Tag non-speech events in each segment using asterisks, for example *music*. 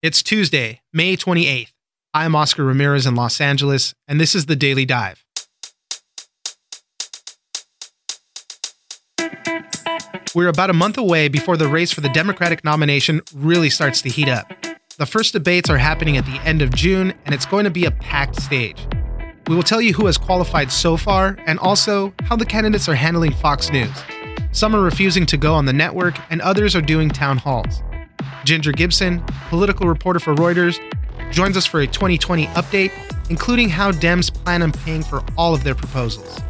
It's Tuesday, May 28th. I'm Oscar Ramirez in Los Angeles, and this is the Daily Dive. We're about a month away before the race for the Democratic nomination really starts to heat up. The first debates are happening at the end of June, and it's going to be a packed stage. We will tell you who has qualified so far and also how the candidates are handling Fox News. Some are refusing to go on the network, and others are doing town halls. Ginger Gibson, political reporter for Reuters, joins us for a 2020 update, including how Dems plan on paying for all of their proposals.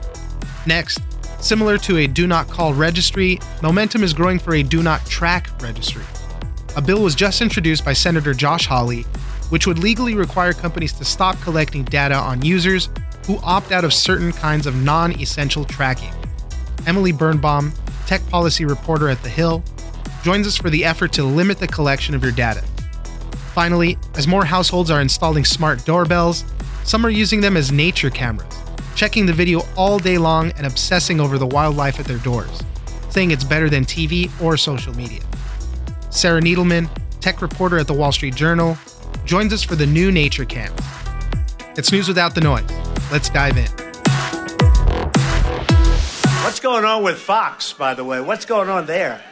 Next, similar to a do not call registry, momentum is growing for a do not track registry. A bill was just introduced by Senator Josh Hawley, which would legally require companies to stop collecting data on users who opt out of certain kinds of non essential tracking. Emily Birnbaum, tech policy reporter at The Hill, joins us for the effort to limit the collection of your data. Finally, as more households are installing smart doorbells, some are using them as nature cameras, checking the video all day long and obsessing over the wildlife at their doors, saying it's better than TV or social media. Sarah Needleman, tech reporter at the Wall Street Journal, joins us for the new nature cams. It's news without the noise. Let's dive in. What's going on with Fox, by the way? What's going on there?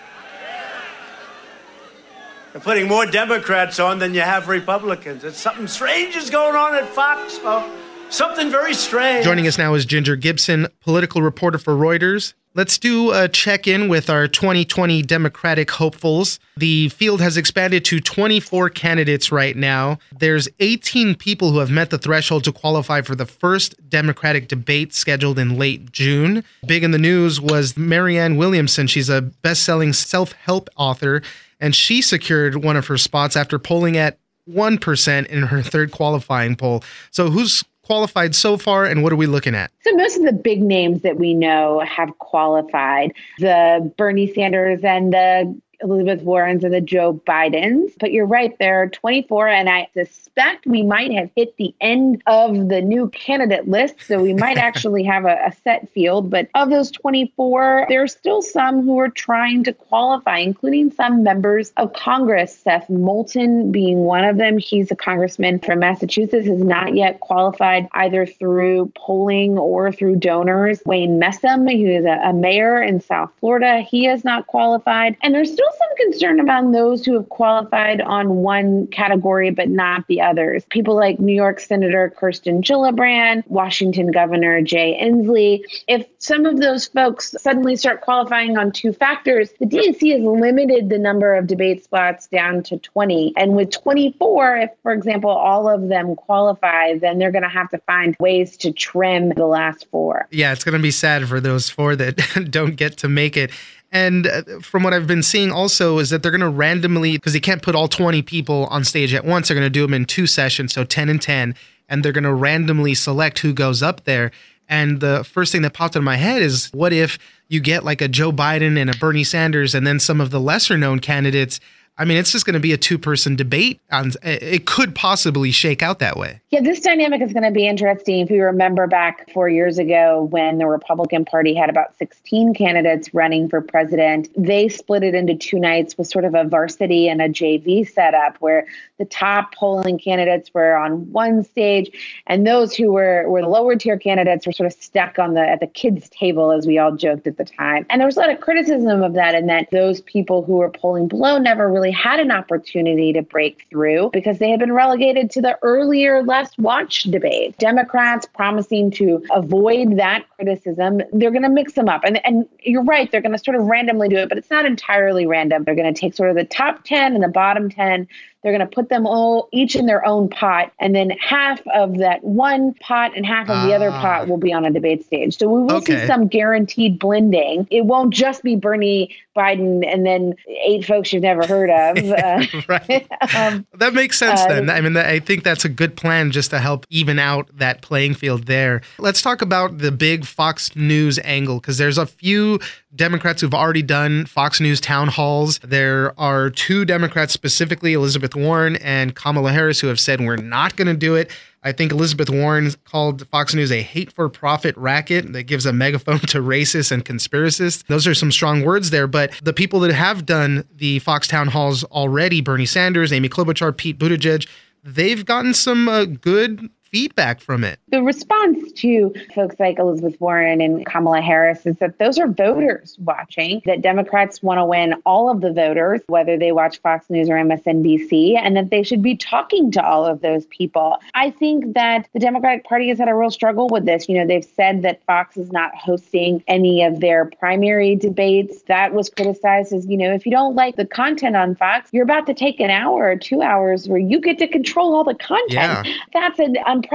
They're putting more Democrats on than you have Republicans. It's something strange is going on at Fox, folks. Something very strange. Joining us now is Ginger Gibson, political reporter for Reuters. Let's do a check in with our 2020 Democratic hopefuls. The field has expanded to 24 candidates right now. There's 18 people who have met the threshold to qualify for the first Democratic debate scheduled in late June. Big in the news was Marianne Williamson. She's a best selling self help author and she secured one of her spots after polling at 1% in her third qualifying poll. So, who's qualified so far, and what are we looking at? So, most of the big names that we know have qualified the Bernie Sanders and the Elizabeth Warren's and the Joe Bidens. But you're right, there are 24, and I suspect we might have hit the end of the new candidate list. So we might *laughs* actually have a, a, set field. But of those 24, there are still some who are trying to qualify, including some members of Congress. Seth Moulton being one of them. He's a congressman from Massachusetts, has not yet qualified either through polling or through donors. Wayne Messam, who is a, a mayor in South Florida, he has not qualified. And there's still still some concern about those who have qualified on one category but not the others. People like New York Senator Kirsten Gillibrand, Washington Governor Jay Inslee. If some of those folks suddenly start qualifying on two factors, the DNC has limited the number of debate spots down to 20. And with 24, if, for example, all of them qualify, then they're going to have to find ways to trim the last four. Yeah, it's going to be sad for those four that *laughs* don't get to make it. And uh, from what I've been seeing also is that they're going to randomly, because they can't put all 20 people on stage at once, they're going to do them in two sessions, so 10 and 10, and they're going to randomly select who goes up there. And the first thing that popped into my head is what if you get like a Joe Biden and a Bernie Sanders and then some of the lesser known candidates I mean, it's just going to be a two person debate. On, it could possibly shake out that way. Yeah, this dynamic is going to be interesting. If you remember back four years ago when the Republican Party had about 16 candidates running for president, they split it into two nights with sort of a varsity and a JV setup where the top polling candidates were on one stage and those who were, were the lower tier candidates were sort of stuck on the at the kids table as we all joked at the time. And there was a lot of criticism of that and that those people who were polling below never really had an opportunity to break through because they had been relegated to the earlier, less watched debate. Democrats promising to avoid that criticism, they're going to mix them up. And, and you're right, they're going to sort of randomly do it, but it's not entirely random. They're going to take sort of the top 10 and the bottom 10 they're going to put them all each in their own pot, and then half of that one pot and half of the other pot ah. will be on a debate stage. So we will okay. see some guaranteed blending. It won't just be Bernie Biden and then eight folks you've never heard of. *laughs* Uh, *laughs* right. um, that makes sense uh, then. I mean, I think that's a good plan just to help even out that playing field there. Let's talk about the big Fox News angle because there's a few Democrats who've already done Fox News town halls. There are two Democrats, specifically Elizabeth Warren and Kamala Harris, who have said we're not going to do it. I think Elizabeth Warren called Fox News a hate for profit racket that gives a megaphone to racists and conspiracists. Those are some strong words there, but the people that have done the Fox town halls already Bernie Sanders, Amy Klobuchar, Pete Buttigieg they've gotten some uh, good feedback from it. The response to folks like Elizabeth Warren and Kamala Harris is that those are voters watching, that Democrats want to win all of the voters, whether they watch Fox News or MSNBC, and that they should be talking to all of those people. I think that the Democratic Party has had a real struggle with this. You know, they've said that Fox is not hosting any of their primary debates. That was criticized as, you know, if you don't like the content on Fox, you're about to take an hour or two hours where you get to control all the content. Yeah. That's an unprecedented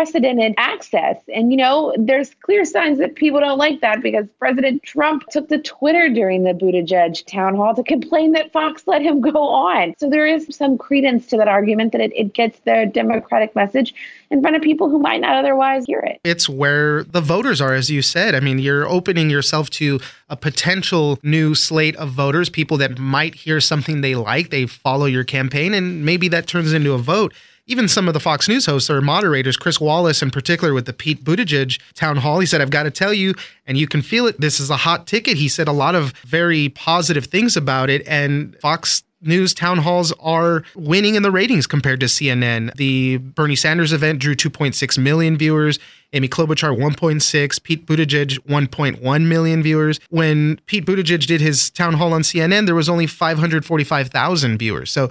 access. And, you know, there's clear signs that people don't like that because President Trump took to Twitter during the Buttigieg town hall to complain that Fox let him *laughs* go on. So there is some credence to that argument that it, it gets the Democratic message in front of people who might not otherwise hear it. It's where the voters are, as you said. I mean, you're opening yourself to a potential new slate of voters, people that might hear something they like, they follow your campaign, and maybe that turns into a vote even some of the Fox News hosts or moderators, Chris Wallace in particular with the Pete Buttigieg town hall, he said, I've got to tell you, and you can feel it. This is a hot ticket. He said a lot of very positive things about it. And Fox News town halls are winning in the ratings compared to CNN. The Bernie Sanders event drew 2.6 million viewers. Amy Klobuchar 1.6, Pete Buttigieg 1.1 million viewers. When Pete Buttigieg did his town hall on CNN, there was only 545,000 viewers. So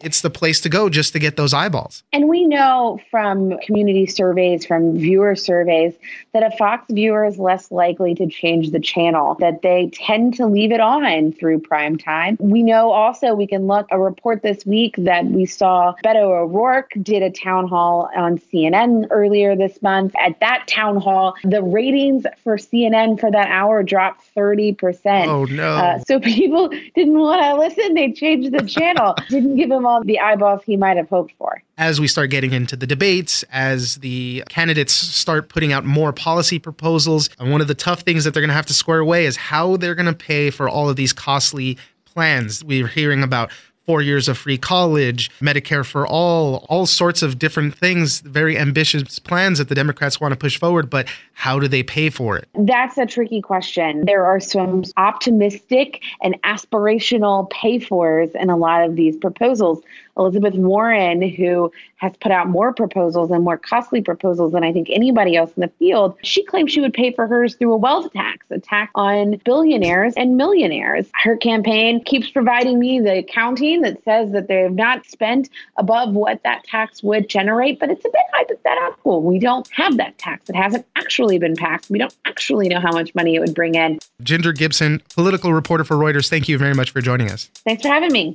it's the place to go just to get those eyeballs. And we know from community surveys, from viewer surveys, that a Fox viewer is less likely to change the channel, that they tend to leave it on through prime time. We know also we can look a report this week that we saw Beto O'Rourke did a town hall on CNN earlier this month. At that town hall, the ratings for CNN for that hour dropped 30%. Oh, no. Uh, so *laughs* people didn't want to listen. They changed the channel, didn't give them all the eyeballs he might have hoped for. As we start getting into the debates, as the candidates start putting out more policy proposals, and one of the tough things that they're going to have to square away is how they're going to pay for all of these costly plans. We're hearing about four years of free college, Medicare for all, all sorts of different things, very ambitious plans that the Democrats want to push forward. But how do they pay for it? That's a tricky question. There are some optimistic and aspirational pay fors in a lot of these proposals. Elizabeth Warren, who has put out more proposals and more costly proposals than I think anybody else in the field, she claims she would pay for hers through a wealth tax, a tax on billionaires and millionaires. Her campaign keeps providing me the accounting that says that they have not spent above what that tax would generate, but it's a bit hypothetical. We don't have that tax. It hasn't actually been passed. We don't actually know how much money it would bring in. Ginger Gibson, political reporter for Reuters, thank you very much for joining us. Thanks for having me.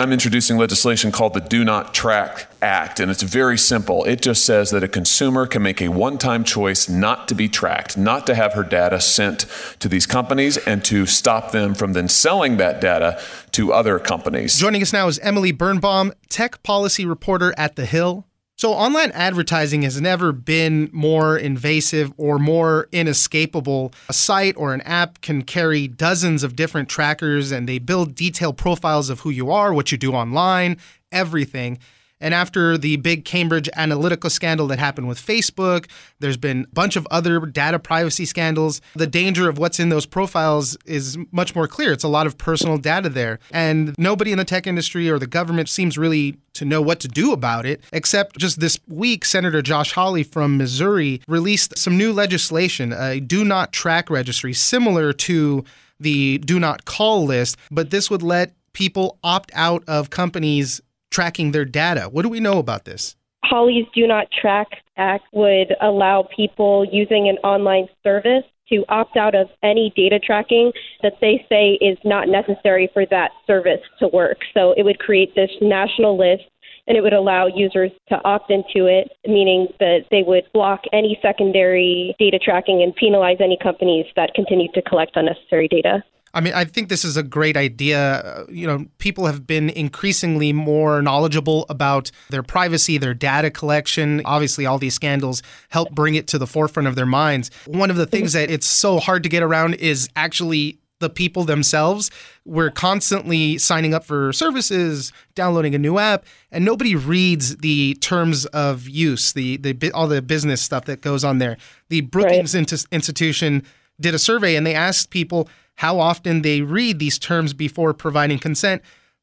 I'm introducing legislation called the Do Not Track Act, and it's very simple. It just says that a consumer can make a one time choice not to be tracked, not to have her data sent to these companies, and to stop them from then selling that data to other companies. Joining us now is Emily Birnbaum, tech policy reporter at The Hill. So, online advertising has never been more invasive or more inescapable. A site or an app can carry dozens of different trackers and they build detailed profiles of who you are, what you do online, everything. And after the big Cambridge Analytica scandal that happened with Facebook, there's been a bunch of other data privacy scandals. The danger of what's in those profiles is much more clear. It's a lot of personal data there. And nobody in the tech industry or the government seems really to know what to do about it, except just this week, Senator Josh Hawley from Missouri released some new legislation, a do not track registry, similar to the do not call list, but this would let people opt out of companies tracking their data. What do we know about this? Hawley's Do Not Track Act would allow people using an online service to opt out of any data tracking that they say is not necessary for that service to work. So it would create this national list and it would allow users to opt into it, meaning that they would block any secondary data tracking and penalize any companies that continue to collect unnecessary data. I mean, I think this is a great idea. Uh, you know, people have been increasingly more knowledgeable about their privacy, their data collection. Obviously, all these scandals help bring it to the forefront of their minds. One of the things that it's so hard to get around is actually the people themselves. We're constantly signing up for services, downloading a new app, and nobody reads the terms of use, the the all the business stuff that goes on there. The Brookings right. Institution did a survey and they asked people how often they read these terms before providing consent.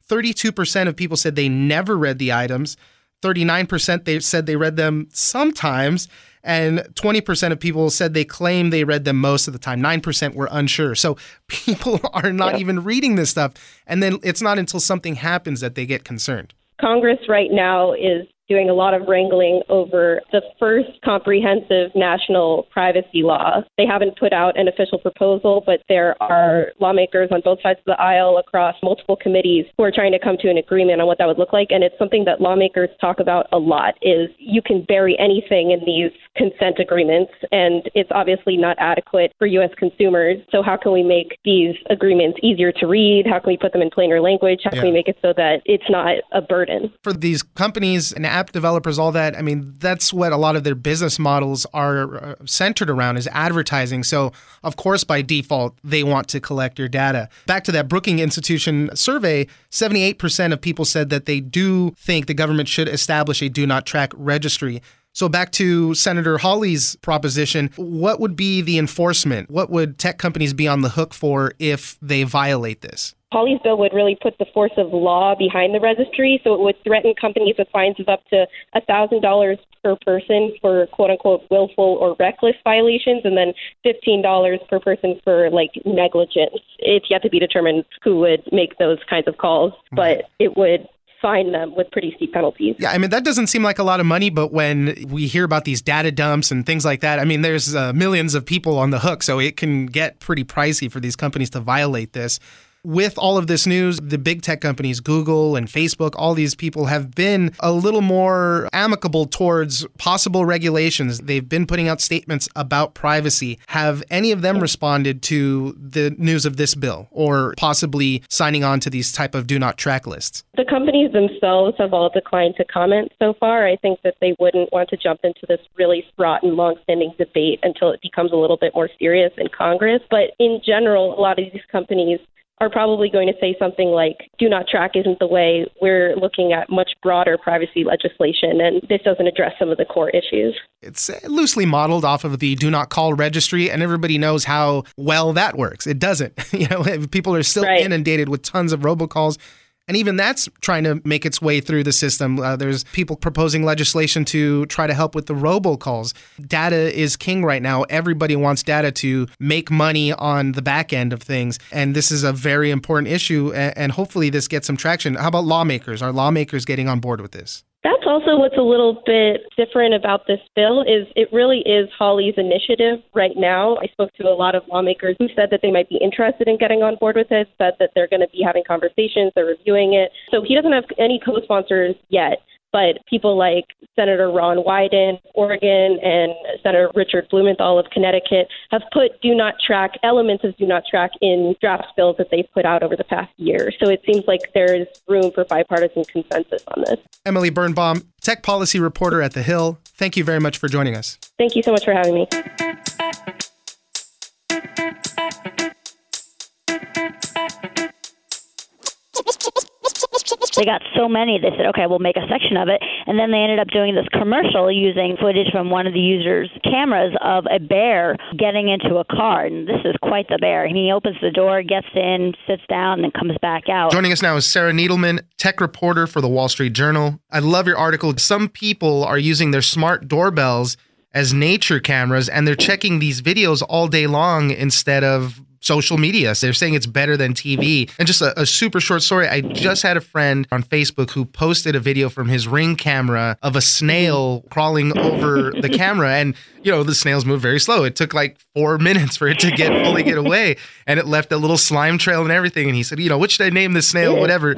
32% of people said they never read the items. 39% they said they read them sometimes and 20% of people said they claim they read them most of the time 9% were unsure so *laughs* people are not yeah. even reading this stuff and then it's not until something happens that they get concerned congress right now is doing a lot of wrangling over the first comprehensive national privacy law. They haven't put out an official proposal, but there are lawmakers on both sides of the aisle across multiple committees who are trying to come to an agreement on what that would look like. And it's something that lawmakers talk about a lot is you can bury anything in these consent agreements, and it's obviously not adequate for U.S. consumers. So how can we make these agreements easier to read? How can we put them in plainer language? How can we make it so that it's not a burden? For these companies and app developers, all that. I mean, that's what a lot of their business models are uh, centered around is advertising. So, of course, by default, they want to collect your data. Back to that Brookings Institution survey, 78% of people said that they do think the government should establish a do not track registry. So back to Senator Hawley's proposition, what would be the enforcement? What would tech companies be on the hook for if they violate this? Hawley's bill would really put the force of law behind the registry, so it would threaten companies with fines of up to $1,000 per person for quote unquote willful or reckless violations, and then $15 per person for like negligence. It's yet to be determined who would make those kinds of calls, but it would fine them with pretty steep penalties. Yeah, I mean, that doesn't seem like a lot of money, but when we hear about these data dumps and things like that, I mean, there's uh, millions of people on the hook, so it can get pretty pricey for these companies to violate this with all of this news, the big tech companies, Google and Facebook, all these people have been a little more amicable towards possible regulations. They've been putting out statements about privacy. Have any of them responded to the news of this bill or possibly signing on to these type of do not track lists? The companies themselves have all declined to comment so far. I think that they wouldn't want to jump into this really fraught and long-standing debate until it becomes a little bit more serious in Congress. But in general, a lot of these companies are probably going to say something like, do not track isn't the way. We're looking at much broader privacy legislation, and this doesn't address some of the core issues. It's uh, loosely modeled off of the do not call registry, and everybody knows how well that works. It doesn't. *laughs* you know, people are still right. inundated with tons of robocalls and even that's trying to make its way through the system. Uh, there's people proposing legislation to try to help with the robocalls. Data is king right now. Everybody wants data to make money on the back end of things. And this is a very important issue. And hopefully this gets some traction. How about lawmakers? Are lawmakers getting on board with this? That's also what's a little bit different about this bill is it really is Hawley's initiative right now. I spoke to a lot of lawmakers who said that they might be interested in getting on board with it, said that they're going to be having conversations, they're reviewing it. So he doesn't have any co-sponsors yet but people like Senator Ron Wyden, Oregon, and Senator Richard Blumenthal of Connecticut have put do not track elements of do not track in draft bills that they've put out over the past year. So it seems like there's room for bipartisan consensus on this. Emily Birnbaum, tech policy reporter at The Hill, thank you very much for joining us. Thank you so much for having me. They got so many, they said, okay, we'll make a section of it. And then they ended up doing this commercial using footage from one of the users' cameras of a bear getting into a car. And this is quite the bear. he opens the door, gets in, sits down, and comes back out. Joining us now is Sarah Needleman, tech reporter for the Wall Street Journal. I love your article. Some people are using their smart doorbells as nature cameras and they're checking these videos all day long instead of social media. So they're saying it's better than TV. And just a, a, super short story. I just had a friend on Facebook who posted a video from his ring camera of a snail crawling over the *laughs* camera. And, you know, the snails move very slow. It took like four *laughs* minutes for it to get fully get away. And it left a little slime trail and everything. And he said, you know, what should I name this snail? Whatever.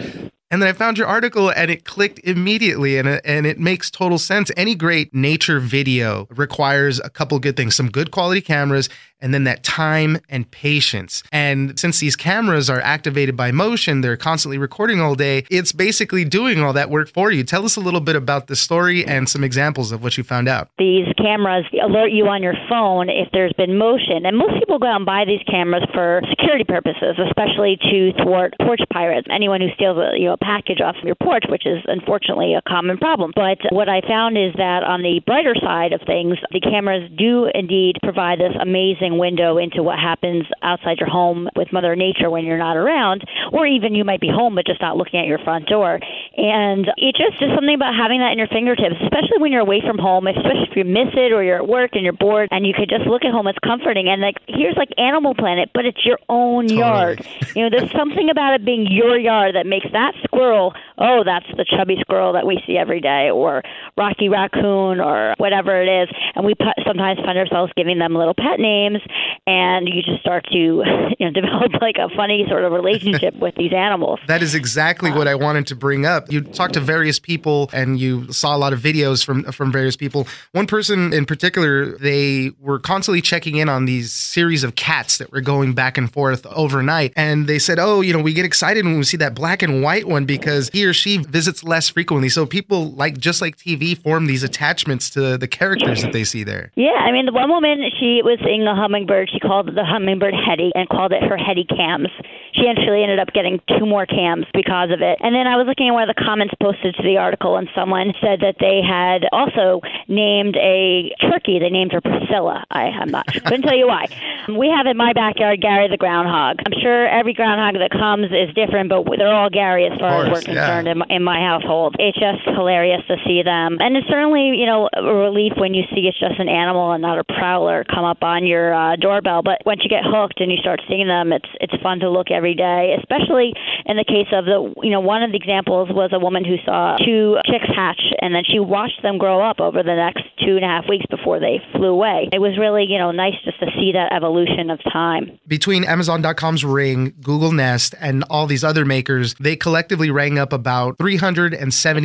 And then I found your article and it clicked immediately and it, and it makes total sense. Any great nature video requires a couple good things, some good quality cameras and then that time and patience. And since these cameras are activated by motion, they're constantly recording all day. It's basically doing all that work for you. Tell us a little bit about the story and some examples of what you found out. These cameras alert you on your phone if there's been motion. And most people go out and buy these cameras for security purposes, especially to thwart porch pirates. Anyone who steals a, you know, package off of your porch, which is unfortunately a common problem. But what I found is that on the brighter side of things, the cameras do indeed provide this amazing window into what happens outside your home with Mother Nature when you're not around, or even you might be home but just not looking at your front door. And it just is something about having that in your fingertips, especially when you're away from home, especially if you miss it or you're at work and you're bored and you could just look at home. It's comforting. And like here's like Animal Planet, but it's your own totally. yard. You know, there's something about it being your yard that makes that squirrel, oh, that's the chubby squirrel that we see every day, or Rocky Raccoon, or whatever it is. And we sometimes find ourselves giving them little pet names, and you just start to *laughs* you know develop like a funny sort of relationship with these animals. That is exactly what I wanted to bring up. You talked to various people, and you saw a lot of videos from from various people. One person in particular, they were constantly checking in on these series of cats that were going back and forth overnight, and they said, "Oh, you know, we get excited when we see that black and white one because he or she visits less frequently." So people like just like TV form these attachments to the characters that they see there. Yeah, I mean, the one woman she was seeing a hummingbird. She called the hummingbird Hetty and called it her Hetty Cams. She actually ended up getting two more cams because of it. And then I was looking at one the comments posted to the article, and someone said that they had also named a turkey. They named her Priscilla. I, I'm not sure. Couldn't tell you why. We have in my backyard Gary the groundhog. I'm sure every groundhog that comes is different, but they're all Gary as far course, as we're concerned yeah. in, in my household. It's just hilarious to see them, and it's certainly you know a relief when you see it's just an animal and not a prowler come up on your uh, doorbell. But once you get hooked and you start seeing them, it's it's fun to look every day. Especially in the case of the you know one of the examples was a woman who saw two chicks hatch and then she watched them grow up over the next two and a half weeks before they flew away. It was really you know nice just to see that evolution of time. Between Amazon.com's Ring, Google Nest, and all these other makers, they collectively rang up about 370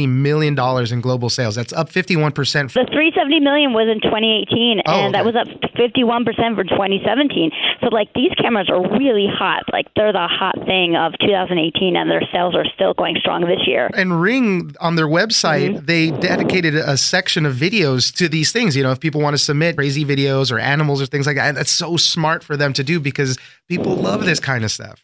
million dollars in global sales. That's up 51 percent. The 370 million was in 2018, oh, and okay. that was up 51 percent for 2017. So like these cameras are really hot. Like they're the hot thing of 2018, and their sales are still going strong this year. And Ring on their website, mm-hmm. they dedicated a section of videos to these things. You know, if people want to submit crazy videos or animals or things like that, that's so smart for them to do because people love this kind of stuff.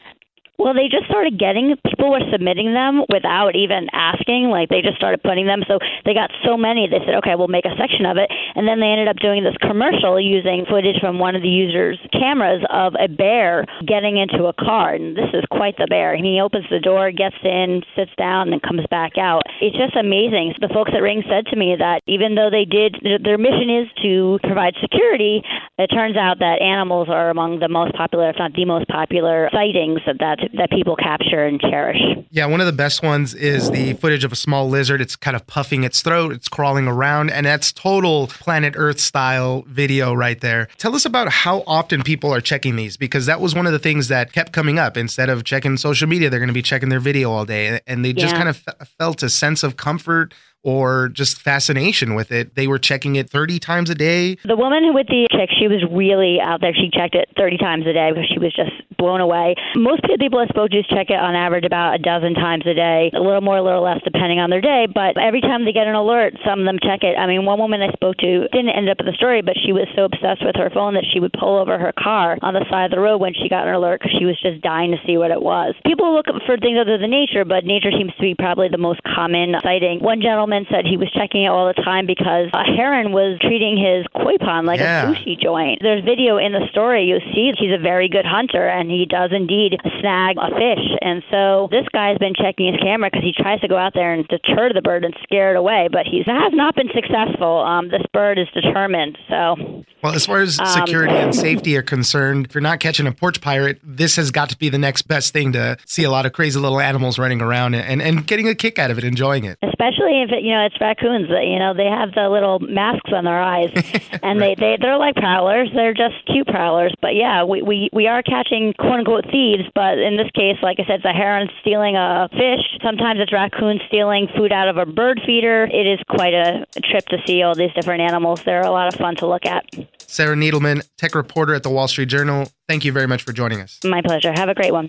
Well, they just started getting people were submitting them without even asking. Like they just started putting them. So they got so many. They said, okay, we'll make a section of it. And then they ended up doing this commercial using footage from one of the users' cameras of a bear getting into a car. And this is quite the bear. And he opens the door, gets in, sits down, and comes back out. It's just amazing. The folks at Ring said to me that even though they did, their mission is to provide security, it turns out that animals are among the most popular, if not the most popular, sightings of that that people capture and cherish. Yeah, one of the best ones is the footage of a small lizard. It's kind of puffing its throat, it's crawling around, and that's total planet Earth style video right there. Tell us about how often people are checking these because that was one of the things that kept coming up. Instead of checking social media, they're going to be checking their video all day, and they just yeah. kind of felt a sense of comfort or just fascination with it. They were checking it 30 times a day. The woman with the chick, she was really out there. She checked it 30 times a day because she was just blown away. Most people I spoke to check it on average about a dozen times a day, a little more, a little less depending on their day. But every time they get an alert, some of them check it. I mean, one woman I spoke to didn't end up in the story, but she was so obsessed with her phone that she would pull over her car on the side of the road when she got an alert because she was just dying to see what it was. People look for things other than nature, but nature seems to be probably the most common sighting. One gentleman gentleman said he was checking it all the time because a heron was treating his koi pond like yeah. a sushi joint. There's video in the story. You see he's a very good hunter and he does indeed snag a fish. And so this guy's been checking his camera because he tries to go out there and deter the bird and scare it away, but he has not been successful. Um, this bird is determined. So well, as far as um, security um, and safety are concerned, if you're not catching a porch pirate, this has got to be the next best thing to see a lot of crazy little animals running around and, and getting a kick out of it, enjoying it. Especially if you know it's raccoons. That You know they have the little masks on their eyes, *laughs* and right. they they they're like prowlers. They're just cute prowlers. But yeah, we we we are catching quote unquote thieves, but in this case, like I said, it's a heron stealing a fish. Sometimes it's raccoons stealing food out of a bird feeder. It is quite a trip to see all these different animals. They're a lot of fun to look at. Sarah Needleman, tech reporter at the Wall Street Journal, thank you very much for joining us. My pleasure. Have a great one.